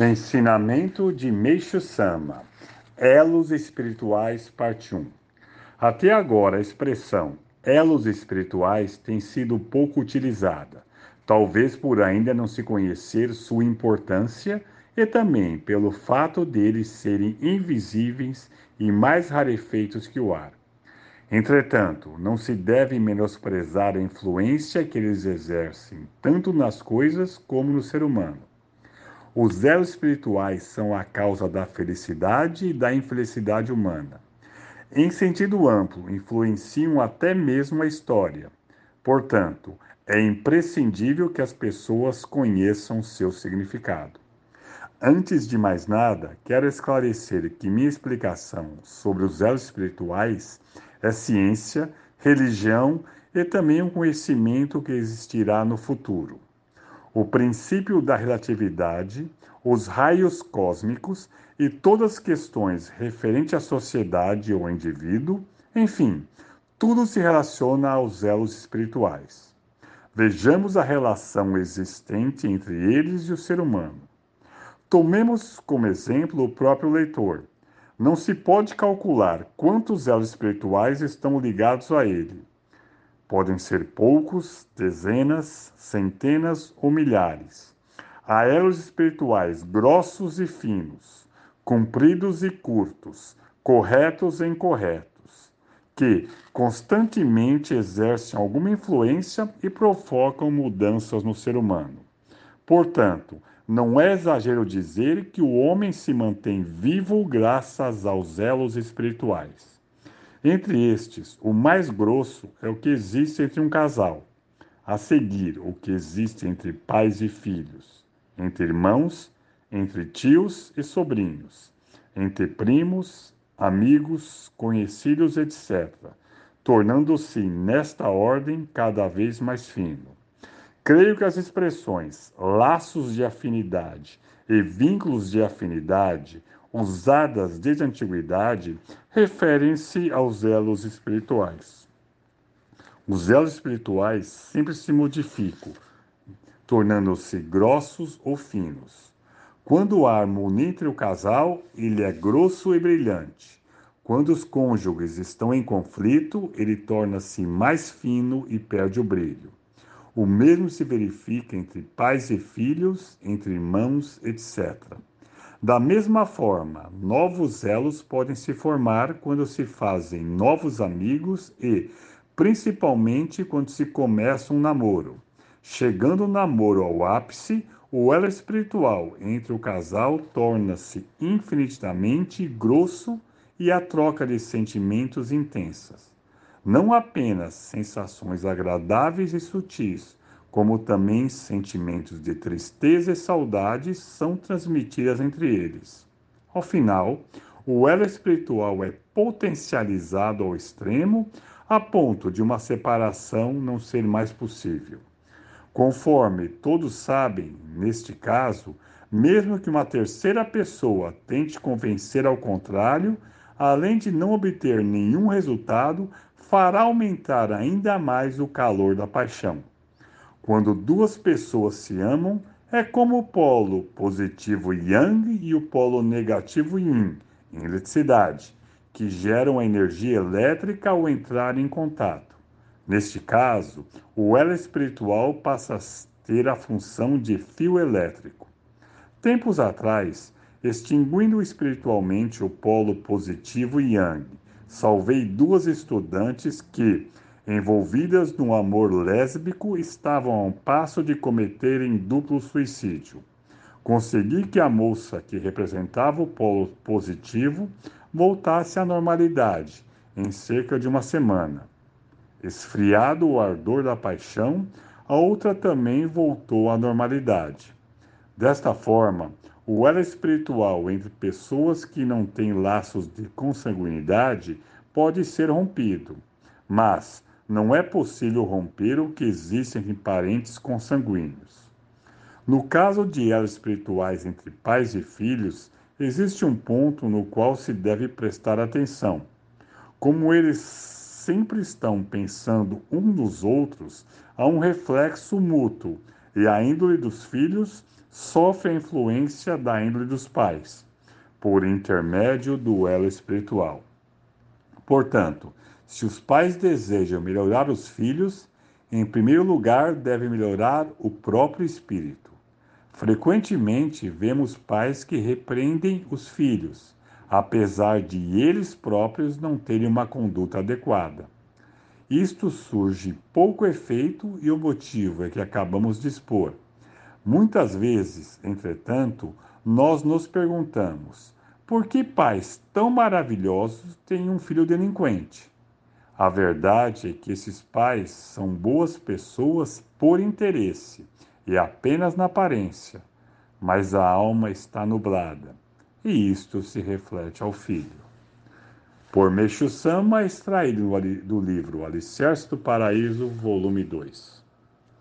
Ensinamento de Meixo Sama Elos Espirituais, parte 1 Até agora, a expressão elos espirituais tem sido pouco utilizada, talvez por ainda não se conhecer sua importância e também pelo fato deles serem invisíveis e mais rarefeitos que o ar. Entretanto, não se deve menosprezar a influência que eles exercem tanto nas coisas como no ser humano. Os elos espirituais são a causa da felicidade e da infelicidade humana. Em sentido amplo, influenciam até mesmo a história. Portanto, é imprescindível que as pessoas conheçam seu significado. Antes de mais nada, quero esclarecer que minha explicação sobre os elos espirituais é ciência, religião e também um conhecimento que existirá no futuro o princípio da relatividade, os raios cósmicos e todas as questões referentes à sociedade ou indivíduo, enfim, tudo se relaciona aos elos espirituais. Vejamos a relação existente entre eles e o ser humano. Tomemos como exemplo o próprio leitor. Não se pode calcular quantos elos espirituais estão ligados a ele. Podem ser poucos, dezenas, centenas ou milhares. Há elos espirituais grossos e finos, compridos e curtos, corretos e incorretos, que constantemente exercem alguma influência e provocam mudanças no ser humano. Portanto, não é exagero dizer que o homem se mantém vivo graças aos elos espirituais. Entre estes, o mais grosso é o que existe entre um casal. A seguir, o que existe entre pais e filhos, entre irmãos, entre tios e sobrinhos, entre primos, amigos, conhecidos, etc., tornando-se, nesta ordem, cada vez mais fino. Creio que as expressões laços de afinidade e vínculos de afinidade usadas desde a antiguidade, referem-se aos elos espirituais. Os elos espirituais sempre se modificam, tornando-se grossos ou finos. Quando há harmonia entre o casal, ele é grosso e brilhante. Quando os cônjuges estão em conflito, ele torna-se mais fino e perde o brilho. O mesmo se verifica entre pais e filhos, entre irmãos, etc. Da mesma forma, novos elos podem se formar quando se fazem novos amigos e, principalmente, quando se começa um namoro. Chegando o namoro ao ápice, o elo espiritual entre o casal torna-se infinitamente grosso e a troca de sentimentos intensas. Não apenas sensações agradáveis e sutis, como também sentimentos de tristeza e saudade são transmitidas entre eles. Ao final, o elo espiritual é potencializado ao extremo, a ponto de uma separação não ser mais possível. Conforme todos sabem, neste caso, mesmo que uma terceira pessoa tente convencer ao contrário, além de não obter nenhum resultado, fará aumentar ainda mais o calor da paixão. Quando duas pessoas se amam, é como o polo positivo yang e o polo negativo yin em eletricidade, que geram a energia elétrica ao entrar em contato. Neste caso, o elo espiritual passa a ter a função de fio elétrico. Tempos atrás, extinguindo espiritualmente o polo positivo yang, salvei duas estudantes que, envolvidas no amor lésbico, estavam a um passo de cometerem duplo suicídio. Consegui que a moça que representava o polo positivo voltasse à normalidade em cerca de uma semana. Esfriado o ardor da paixão, a outra também voltou à normalidade. Desta forma, o elo espiritual entre pessoas que não têm laços de consanguinidade pode ser rompido, mas não é possível romper o que existe entre parentes consanguíneos. No caso de elos espirituais entre pais e filhos, existe um ponto no qual se deve prestar atenção. Como eles sempre estão pensando um nos outros, há um reflexo mútuo, e a índole dos filhos sofre a influência da índole dos pais, por intermédio do elo espiritual. Portanto, se os pais desejam melhorar os filhos, em primeiro lugar devem melhorar o próprio espírito. Frequentemente vemos pais que repreendem os filhos, apesar de eles próprios não terem uma conduta adequada. Isto surge pouco efeito e o motivo é que acabamos de expor. Muitas vezes, entretanto, nós nos perguntamos: por que pais tão maravilhosos têm um filho delinquente? A verdade é que esses pais são boas pessoas por interesse e apenas na aparência, mas a alma está nublada, e isto se reflete ao filho. Por Meixo Sama, extraído do livro Alicerce do Paraíso, volume 2.